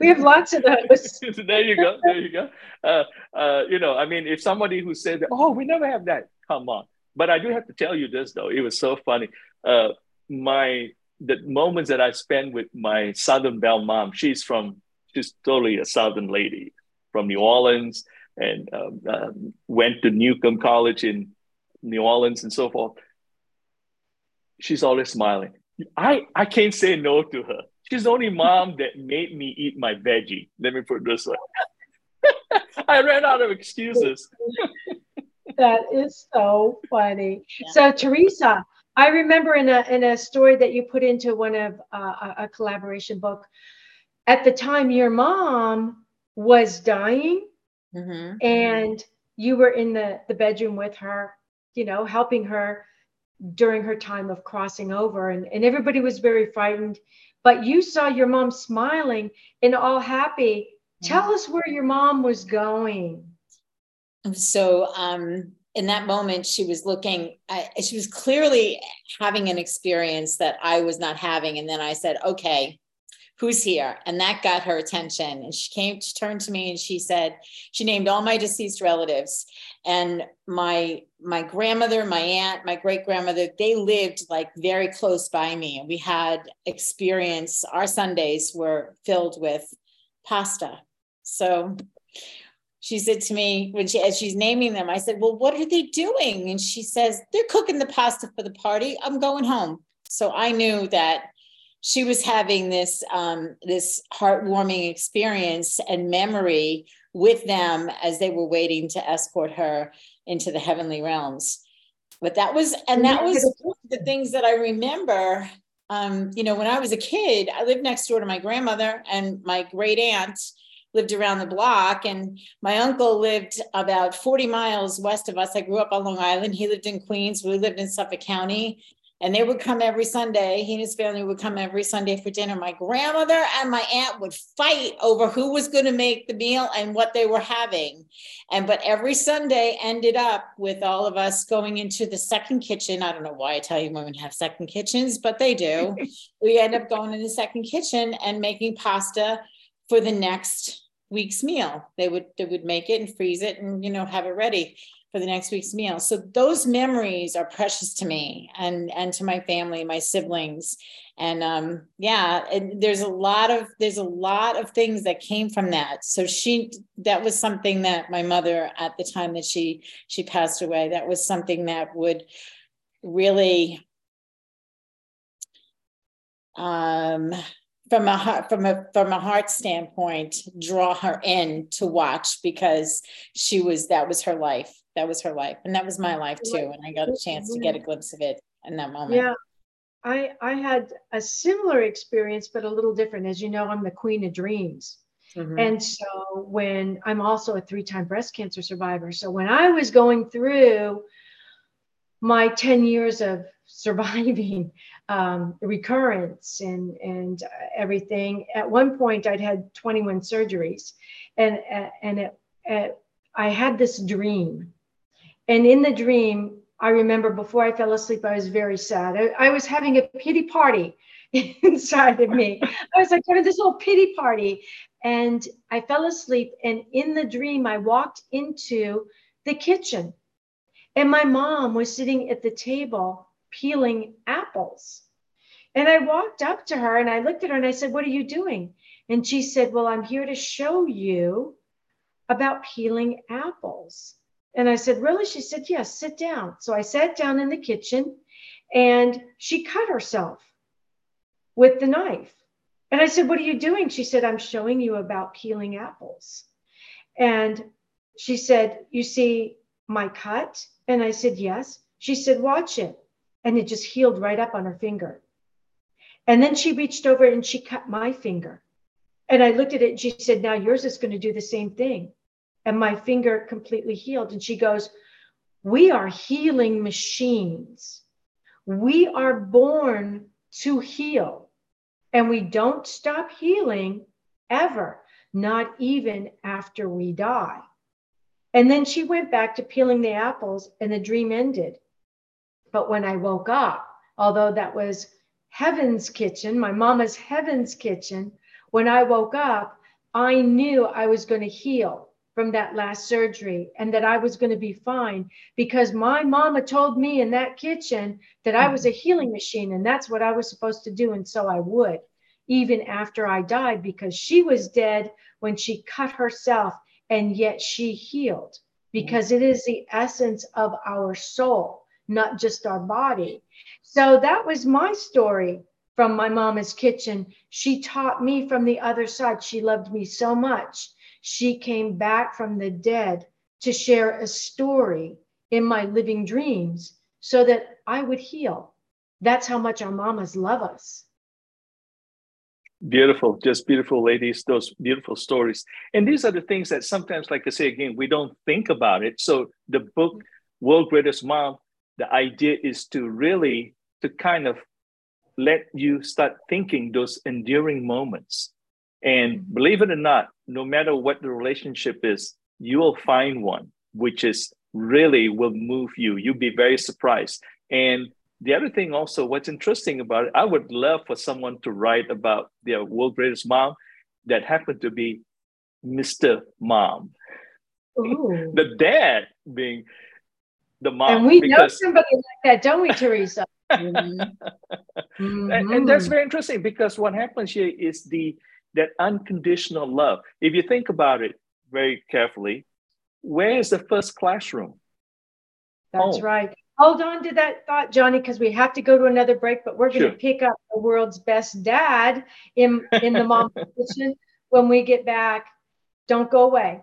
we have lots of those. there you go. There you go. Uh, uh, you know, I mean, if somebody who said, oh, we never have that, come on. But I do have to tell you this though, it was so funny. Uh, my the moments that I spent with my Southern Belle mom, she's from she's totally a Southern lady from New Orleans and um, uh, went to Newcomb College in New Orleans and so forth. She's always smiling. I, I can't say no to her. She's the only mom that made me eat my veggie. Let me put it this way. I ran out of excuses. that is so funny. Yeah. So Teresa, I remember in a in a story that you put into one of uh, a collaboration book. At the time, your mom was dying, mm-hmm. and you were in the the bedroom with her, you know, helping her during her time of crossing over, and and everybody was very frightened. But you saw your mom smiling and all happy. Tell us where your mom was going. So um, in that moment, she was looking, I, she was clearly having an experience that I was not having. And then I said, okay, who's here? And that got her attention. And she came, she turned to me and she said, she named all my deceased relatives. And my my grandmother, my aunt, my great grandmother, they lived like very close by me. And we had experience, our Sundays were filled with pasta. So she said to me when she as she's naming them i said well what are they doing? And she says they're cooking the pasta for the party. I'm going home. So i knew that she was having this um, this heartwarming experience and memory with them as they were waiting to escort her into the heavenly realms. But that was and that was the things that i remember. Um, you know when i was a kid i lived next door to my grandmother and my great aunt lived around the block and my uncle lived about 40 miles west of us. I grew up on long island. He lived in queens. We lived in suffolk county. And they would come every sunday. He and his family would come every sunday for dinner. My grandmother and my aunt would fight over who was going to make the meal and what they were having. And but every sunday ended up with all of us going into the second kitchen. I don't know why italian women have second kitchens but they do. We end up going in the second kitchen and making pasta for the next week's meal. They would they would make it and freeze it and you know have it ready for the next week's meal. So those memories are precious to me and and to my family, my siblings. And um yeah, and there's a lot of there's a lot of things that came from that. So she that was something that my mother at the time that she she passed away, that was something that would really um from a heart from a from a heart standpoint draw her in to watch because she was that was her life. That was her life. And that was my life too. And i got a chance to get a glimpse of it in that moment. Yeah. I i had a similar experience but a little different. As you know i'm the queen of dreams. Mm-hmm. and so when i'm also a three-time breast cancer survivor. So when i was going through my 10 years of surviving um, recurrence and and everything. At one point, I'd had 21 surgeries, and and it, I had this dream, and in the dream, I remember before I fell asleep, I was very sad. I, I was having a pity party inside of me. I was like having this little pity party, and I fell asleep. And in the dream, I walked into the kitchen, and my mom was sitting at the table peeling apples. And I walked up to her and I looked at her and I said, What are you doing? And she said, Well, I'm here to show you about peeling apples. And I said, Really? She said, Yes, sit down. So I sat down in the kitchen and she cut herself with the knife. And I said, What are you doing? She said, I'm showing you about peeling apples. And she said, You see my cut? And I said, Yes. She said, Watch it and it just healed right up on her finger. And then she reached over and she cut my finger. And I looked at it and she said, Now yours is going to do the same thing. And my finger completely healed. And she goes, We are healing machines. We are born to heal. And we don't stop healing ever, not even after we die. And then she went back to peeling the apples and the dream ended. But when I woke up, although that was heaven's kitchen, my mama's heaven's kitchen, when I woke up, I knew I was going to heal from that last surgery and that I was going to be fine because my mama told me in that kitchen that I was a healing machine and that's what I was supposed to do. And so I would, even after I died, because she was dead when she cut herself and yet she healed mm-hmm. because it is the essence of our soul not just our body. So that was my story from my mama's kitchen. She taught me from the other side. She loved me so much. She came back from the dead to share a story in my living dreams so that I would heal. That's how much our mamas love us. Beautiful, just beautiful ladies, those beautiful stories. And these are the things that sometimes, like I say again, we don't think about it. So the book, World Greatest Mom, the idea is to really to kind of let you start thinking those enduring moments and believe it or not no matter what the relationship is you will find one which is really will move you you'll be very surprised and the other thing also what's interesting about it i would love for someone to write about their world greatest mom that happened to be mr mom the dad being the mom. And we because, know somebody like that, don't we, Teresa? mm-hmm. And, and, that's mm-hmm. very interesting because what happens here is the that unconditional love. If you think about it very carefully, where is the first classroom? That's Home. right. Hold on to that thought, Johnny, because we have to go to another break, but we're going sure. to pick up the world's best dad in, in the mom position when we get back. Don't go away.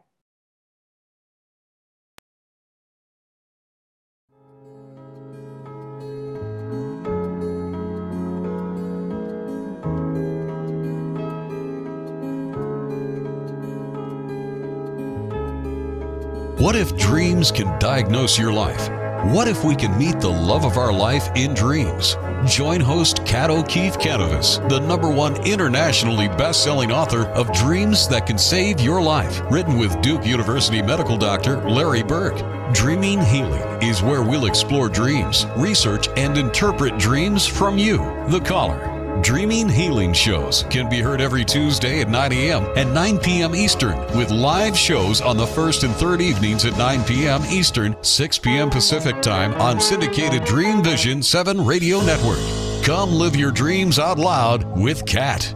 What if dreams can diagnose your life? What if we can meet the love of our life in dreams? Join host Kat O'Keefe Kanavos, the number one internationally best-selling author of Dreams That Can Save Your Life, written with Duke University medical doctor Larry Burk. Dreaming Healing is where we'll explore dreams, research, and interpret dreams from you, the caller. Dreaming Healing shows can be heard every Tuesday at 9 a.m. and 9 p.m. Eastern, with live shows on the first and third evenings at 9 p.m. Eastern, 6 p.m. Pacific Time on syndicated Dream Vision 7 Radio Network. Come live your dreams out loud with Kat.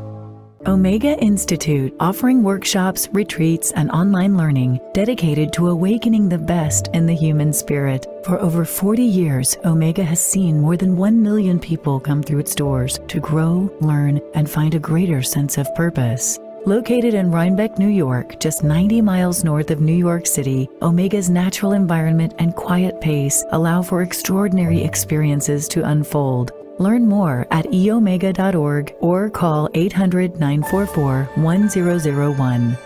Omega Institute, offering workshops, retreats, and online learning dedicated to awakening the best in the human spirit. For over 40 years, Omega has seen more than 1 million people come through its doors to grow, learn, and find a greater sense of purpose. Located in Rhinebeck, New York, just 90 miles north of New York City, Omega's natural environment and quiet pace allow for extraordinary experiences to unfold. Learn more at eomega.org or call 800 944 1001.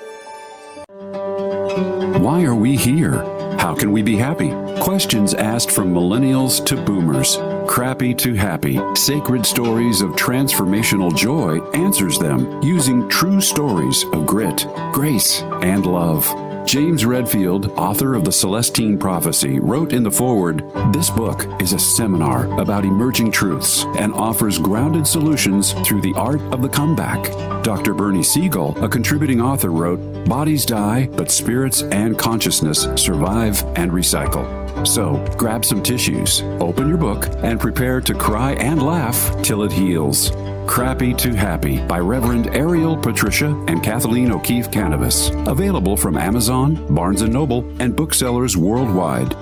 Why are we here? How can we be happy? Questions asked from millennials to boomers. Crappy to happy. Sacred stories of transformational joy answers them using true stories of grit, grace, and love. James Redfield, author of The Celestine Prophecy, wrote in the foreword This book is a seminar about emerging truths and offers grounded solutions through the art of the comeback. Dr. Bernie Siegel, a contributing author, wrote Bodies die, but spirits and consciousness survive and recycle. So grab some tissues, open your book, and prepare to cry and laugh till it heals. Crappy to Happy by Reverend Ariel Patricia and Kathleen O'Keefe Kanavos. Available from Amazon, Barnes & Noble, and booksellers worldwide.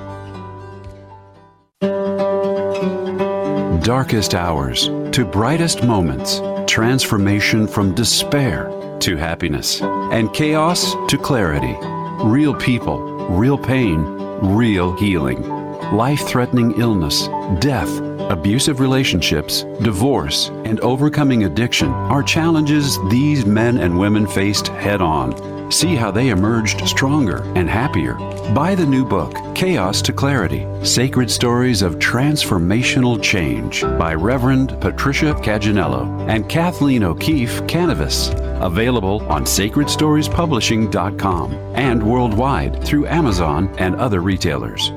Darkest hours to brightest moments. Transformation from despair to happiness. And chaos to clarity. Real people, real pain, real healing. Life threatening illness, death, abusive relationships, divorce, and overcoming addiction are challenges these men and women faced head on. See how they emerged stronger and happier. Buy the new book, Chaos to Clarity Sacred Stories of Transformational Change by Reverend Patricia Caginello and Kathleen O'Keefe Kanavos. Available on sacredstoriespublishing.com and worldwide through Amazon and other retailers.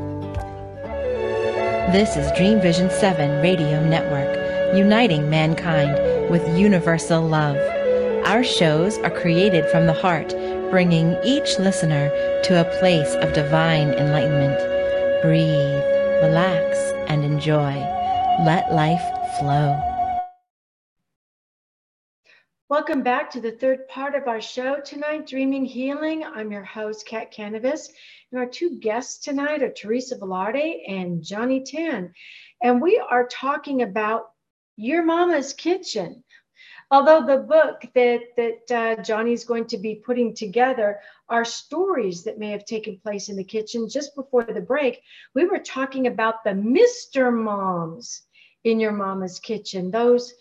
This is Dream Vision 7 Radio Network, uniting mankind with universal love. Our shows are created from the heart, bringing each listener to a place of divine enlightenment. Breathe, relax, and enjoy. Let life flow. Welcome back to the third part of our show tonight, Dreaming Healing. I'm your host, Kat Kanavos, and our two guests tonight are Teresa Velarde and Johnny Tan. And we are talking about Your Mama's Kitchen. Although the book that, that uh, Johnny's going to be putting together are stories that may have taken place in the kitchen just before the break, we were talking about the Mr. Moms in Your Mama's Kitchen, those,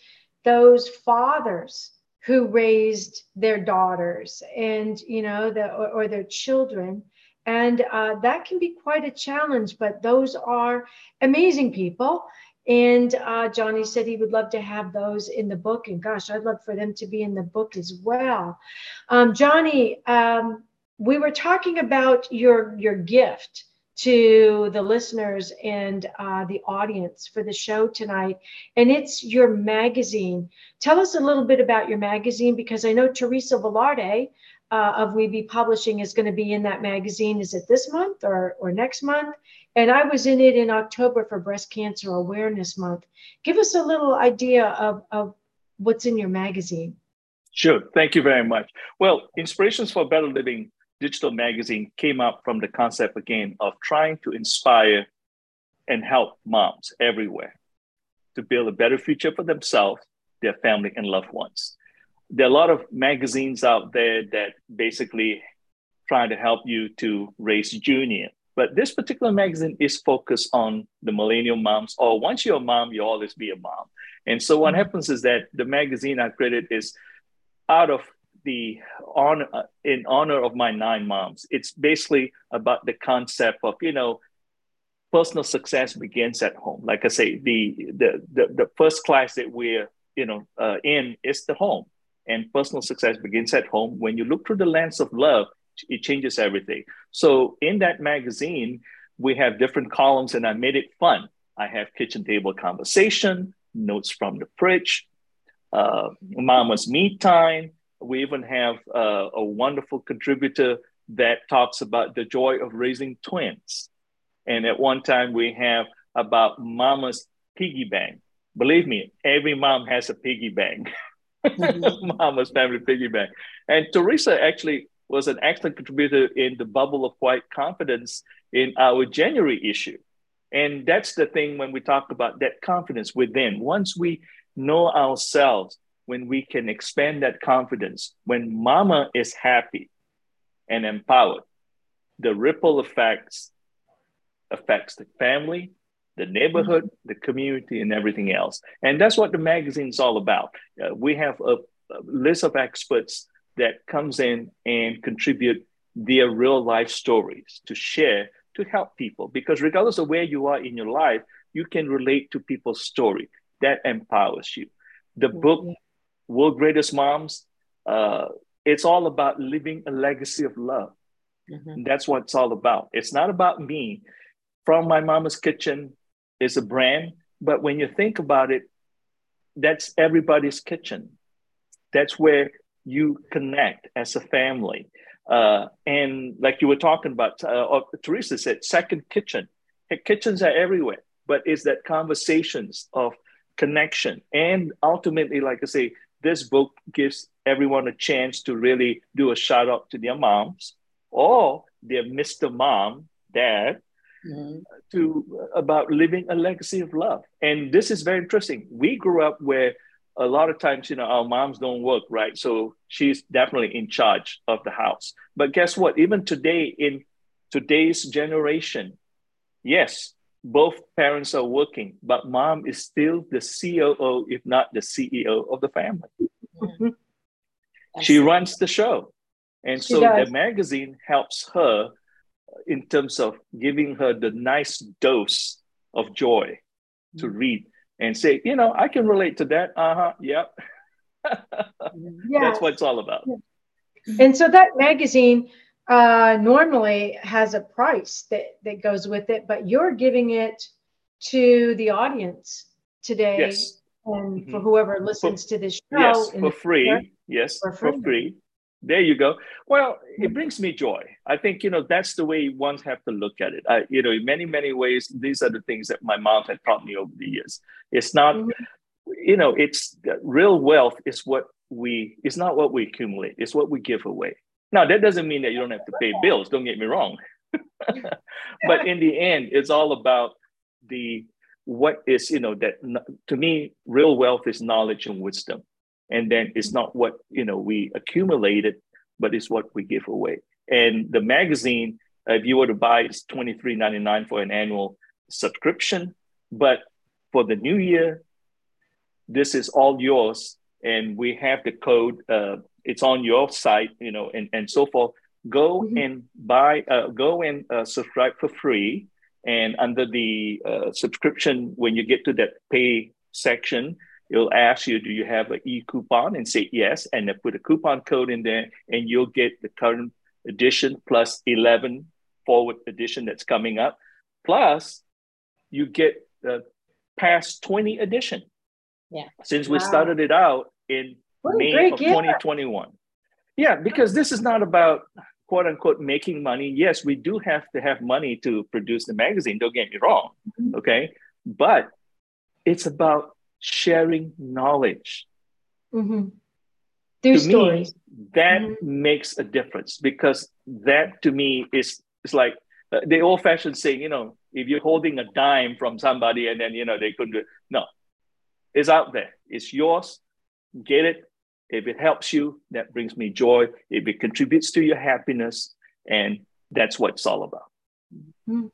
those fathers who raised their daughters and you know the or, or their children and uh, that can be quite a challenge but those are amazing people and uh, johnny said he would love to have those in the book and gosh i'd love for them to be in the book as well um, johnny um, we were talking about your your gift to the listeners and uh, the audience for the show tonight. And it's your magazine. Tell us a little bit about your magazine because I know Teresa Velarde uh, of We Be Publishing is going to be in that magazine. Is it this month or, or next month? And I was in it in October for Breast Cancer Awareness Month. Give us a little idea of, of what's in your magazine. Sure. Thank you very much. Well, Inspirations for Better Living digital magazine came up from the concept again of trying to inspire and help moms everywhere to build a better future for themselves, their family, and loved ones. There are a lot of magazines out there that basically trying to help you to raise junior. But this particular magazine is focused on the millennial moms, or once you're a mom, you always be a mom. And so what happens is that the magazine I created is out of the honor uh, in honor of my nine moms. It's basically about the concept of you know personal success begins at home. Like I say, the the the, the first class that we're you know uh, in is the home, and personal success begins at home. When you look through the lens of love, it changes everything. So in that magazine, we have different columns, and I made it fun. I have kitchen table conversation, notes from the fridge, uh, mama's me time, we even have uh, a wonderful contributor that talks about the joy of raising twins. And at one time, we have about mama's piggy bank. Believe me, every mom has a piggy bank, mm-hmm. mama's family piggy bank. And Teresa actually was an excellent contributor in the bubble of white confidence in our January issue. And that's the thing when we talk about that confidence within. Once we know ourselves, when we can expand that confidence, when mama is happy and empowered, the ripple effects affects the family, the neighborhood, mm-hmm. the community, and everything else. And that's what the magazine is all about. Uh, we have a, a list of experts that comes in and contribute their real life stories to share to help people because regardless of where you are in your life, you can relate to people's story. That empowers you. The book, World Greatest Moms, uh, it's all about living a legacy of love. Mm-hmm. That's what it's all about. It's not about me. From My Mama's Kitchen is a brand, but when you think about it, that's everybody's kitchen. That's where you connect as a family. Uh, and like you were talking about, uh, Teresa said, second kitchen. Hey, kitchens are everywhere, but it's that conversations of connection. And ultimately, like I say, this book gives everyone a chance to really do a shout out to their moms or their Mr. Mom, Dad, mm-hmm. to about living a legacy of love. And this is very interesting. We grew up where a lot of times, you know, our moms don't work, right? So she's definitely in charge of the house. But guess what? Even today, in today's generation, yes, both parents are working, but mom is still the COO, if not the CEO of the family. Mm-hmm. She runs the show. And she so does. the magazine helps her in terms of giving her the nice dose of joy to mm-hmm. read and say, you know, I can relate to that. Uh huh. Yep. yeah. That's what it's all about. And so that magazine uh, normally has a price that, that goes with it, but you're giving it to the audience today. Yes. And mm-hmm. for whoever listens for, to this show. Yes, for free. Yes, for free. for free. There you go. Well, it mm-hmm. brings me joy. I think you know that's the way one have to look at it. I, you know, in many many ways, these are the things that my mom had taught me over the years. It's not, mm-hmm. you know, it's real wealth is what we. It's not what we accumulate. It's what we give away. Now that doesn't mean that you don't have to pay bills. Don't get me wrong. but in the end, it's all about the what is you know that to me real wealth is knowledge and wisdom and then it's not what you know we accumulated but it's what we give away. And the magazine if you were to buy it's $23.99 for an annual subscription. But for the new year this is all yours and we have the code uh, it's on your site you know and, and so forth. Go mm-hmm. and buy uh, go and uh, subscribe for free. And under the uh, subscription when you get to that pay section it'll ask you, do you have an e-coupon? And say yes, and then put a coupon code in there, and you'll get the current edition plus 11 forward edition that's coming up. Plus, you get the past 20 edition. Yeah. Since wow. we started it out in May of 2021. Yeah, because this is not about quote unquote making money. Yes, we do have to have money to produce the magazine, don't get me wrong. Mm-hmm. Okay. But it's about sharing knowledge. Mm-hmm. to stories. me, that mm-hmm. makes a difference because that to me is it's like uh, the old fashioned saying, you know, if you're holding a dime from somebody and then you know they couldn't do it. No, it's out there. It's yours. Get it. If it helps you, that brings me joy. If it contributes to your happiness, and that's what it's all about. Mm-hmm.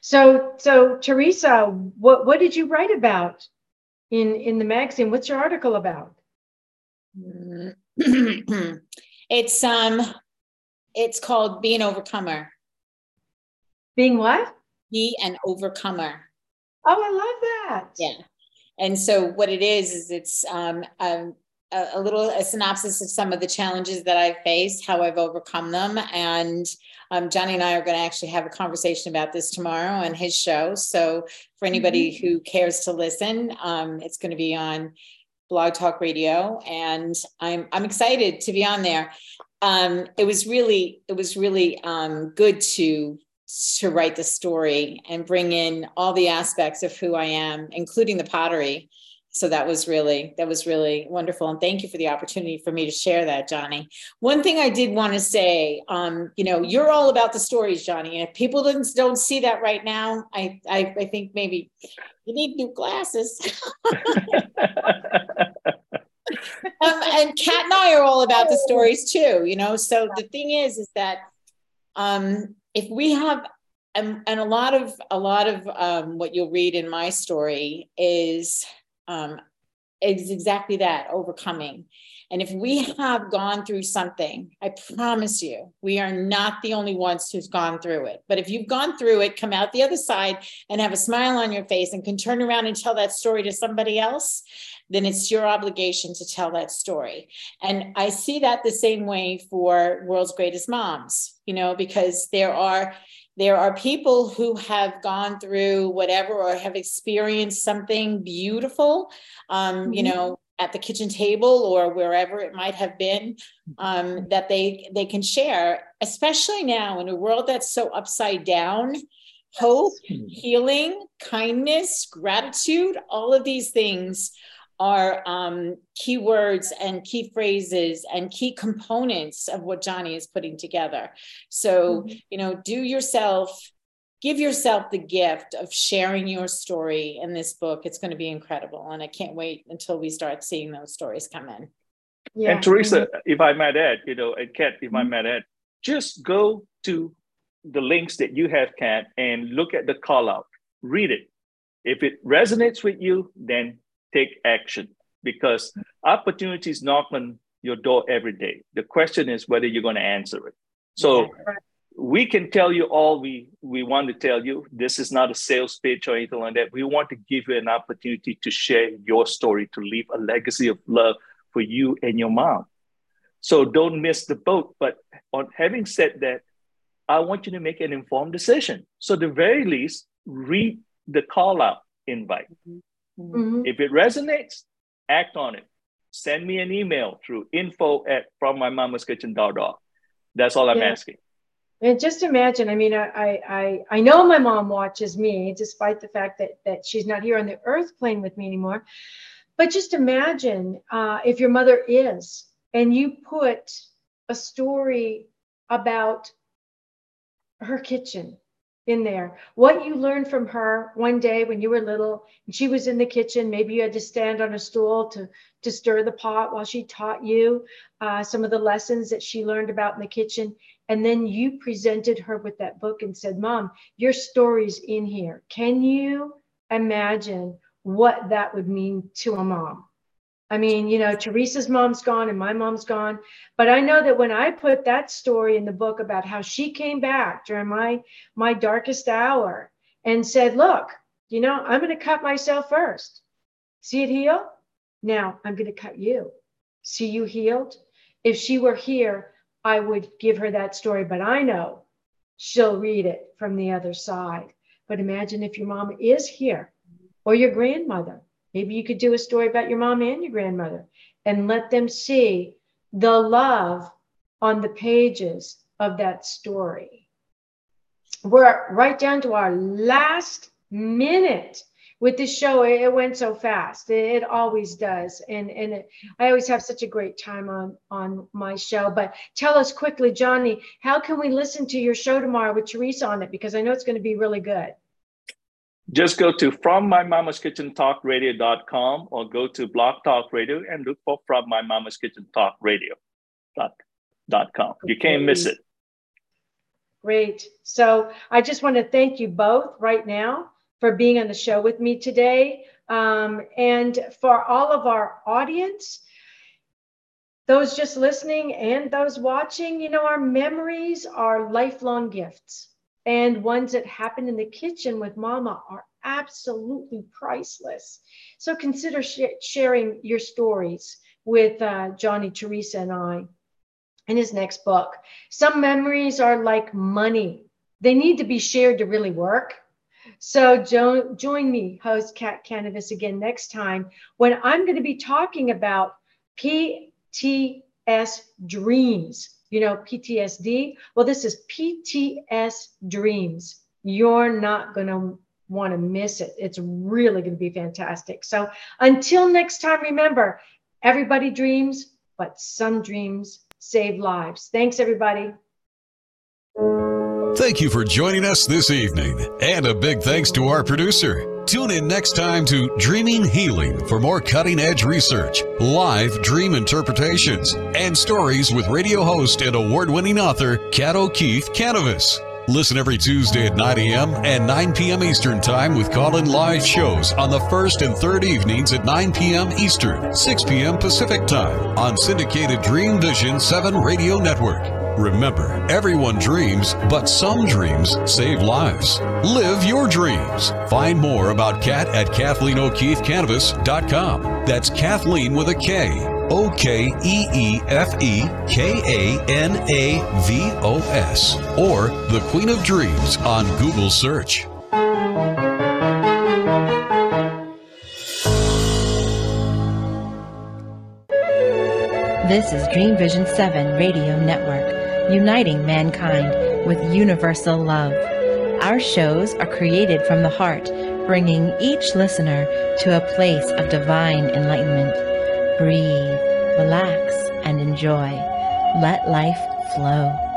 So, so Teresa, what what did you write about? In in the magazine. What's your article about? it's um it's called Be an Overcomer. Being what? Be an overcomer. Oh, I love that. Yeah. And so what it is is it's um, um a, a, little a synopsis of some of the challenges that I've faced, how I've overcome them, and um, Johnny and I are going to actually have a conversation about this tomorrow on his show. So for anybody mm-hmm. who cares to listen, um, it's going to be on Blog Talk Radio, and I'm I'm excited to be on there. Um, it was really it was really um, good to to write the story and bring in all the aspects of who I am, including the pottery so that was really that was really wonderful. And thank you for the opportunity for me to share that johnny. One thing i did want to say um, you know you're all about the stories johnny. And if people don't, don't see that right now I, I i think maybe you need new glasses. Um, and kat and i are all about the stories too you know? So the thing is is that um, if we have and, and a lot of a lot of um, what you'll read in my story is um, is exactly that overcoming And if we have gone through something, I promise you, we are not the only ones who's gone through it. But if you've gone through it, come out the other side and have a smile on your face and can turn around and tell that story to somebody else, then it's your obligation to tell that story. And I see that the same way for World's Greatest Moms, you know, because there are there are people who have gone through whatever or have experienced something beautiful um, mm-hmm. you know at the kitchen table or wherever it might have been um, that they they can share especially now in a world that's so upside down hope healing kindness gratitude all of these things are um, key words and key phrases and key components of what johnny is putting together so mm-hmm. you know do yourself give yourself the gift of sharing your story in this book. It's going to be incredible. And I can't wait until we start seeing those stories come in. Yeah. And Teresa, mm-hmm. if I might add, you know, and Kat, if mm-hmm. I might add, just go to the links that you have, Kat, and look at the call out, read it. If it resonates with you, then take action because opportunities knock on your door every day. The question is whether you're going to answer it. So we can tell you all we we want to tell you. This is not a sales pitch or anything like that. We want to give you an opportunity to share your story to leave a legacy of love for you and your mom. So don't miss the boat. But on having said that i want you to make an informed decision. So the very least read the call out invite. Mm-hmm. If it resonates act on it. Send me an email through info at from my mama's kitchen.org that's all i'm yeah. asking. And just imagine, I mean, I, I, I know my mom watches me despite the fact that, that she's not here on the earth playing with me anymore. But just imagine uh, if your mother is, and you put a story about her kitchen in there. What you learned from her one day when you were little and she was in the kitchen, maybe you had to stand on a stool to, to stir the pot while she taught you uh, some of the lessons that she learned about in the kitchen. And then you presented her with that book and said, Mom, your story's in here. Can you imagine what that would mean to a mom? I mean, you know, Teresa's mom's gone and my mom's gone. But I know that when I put that story in the book about how she came back during my my darkest hour and said, look, you know, I'm going to cut myself first. See it heal? Now I'm going to cut you. See you healed? If she were here, I would give her that story, but I know she'll read it from the other side. But imagine if your mom is here or your grandmother. Maybe you could do a story about your mom and your grandmother and let them see the love on the pages of that story. We're right down to our last minute with this show. It went so fast. It, always does. And and it, i always have such a great time on on my show. But tell us quickly johnny how can we listen to your show tomorrow with teresa on it? Because i know it's going to be really good just go to from my mama's kitchen talk radio.com or go to blog talk radio and look for from my mama's kitchen talk radio dot, dot com you can't miss it great so i just want to thank you both right now for being on the show with me today. Um, and for all of our audience, those just listening and those watching, you know, our memories are lifelong gifts. And ones that happen in the kitchen with mama are absolutely priceless. So consider sh- sharing your stories with uh, Johnny, Teresa, and I in his next book. Some memories are like money, they need to be shared to really work. So jo- join me, host Kat Kanavos, again next time when I'm going to be talking about PTS dreams. You know, PTSD. Well, this is PTS dreams. You're not going to want to miss it. It's really going to be fantastic. So until next time, remember everybody dreams, but some dreams save lives. Thanks, everybody. Thank you for joining us this evening. And a big thanks to our producer. Tune in next time to Dreaming Healing for more cutting edge research, live dream interpretations, and stories with radio host and award winning author Kat O'Keefe Kanavos. Listen every Tuesday at 9 a.m. and 9 p.m. Eastern Time with call in live shows on the first and third evenings at 9 p.m. Eastern, 6 p.m. Pacific Time on syndicated Dream Vision 7 Radio Network. Remember, everyone dreams, but some dreams save lives. Live your dreams. Find more about Kat at KathleenO'KeefeKanavos.com. That's Kathleen with a K. O K E E F E K A N A V O S, or The Queen of Dreams on Google search. This is Dream Vision 7 Radio Network, uniting mankind with universal love. Our shows are created from the heart, bringing each listener to a place of divine enlightenment. Breathe, relax, and enjoy. Let life flow.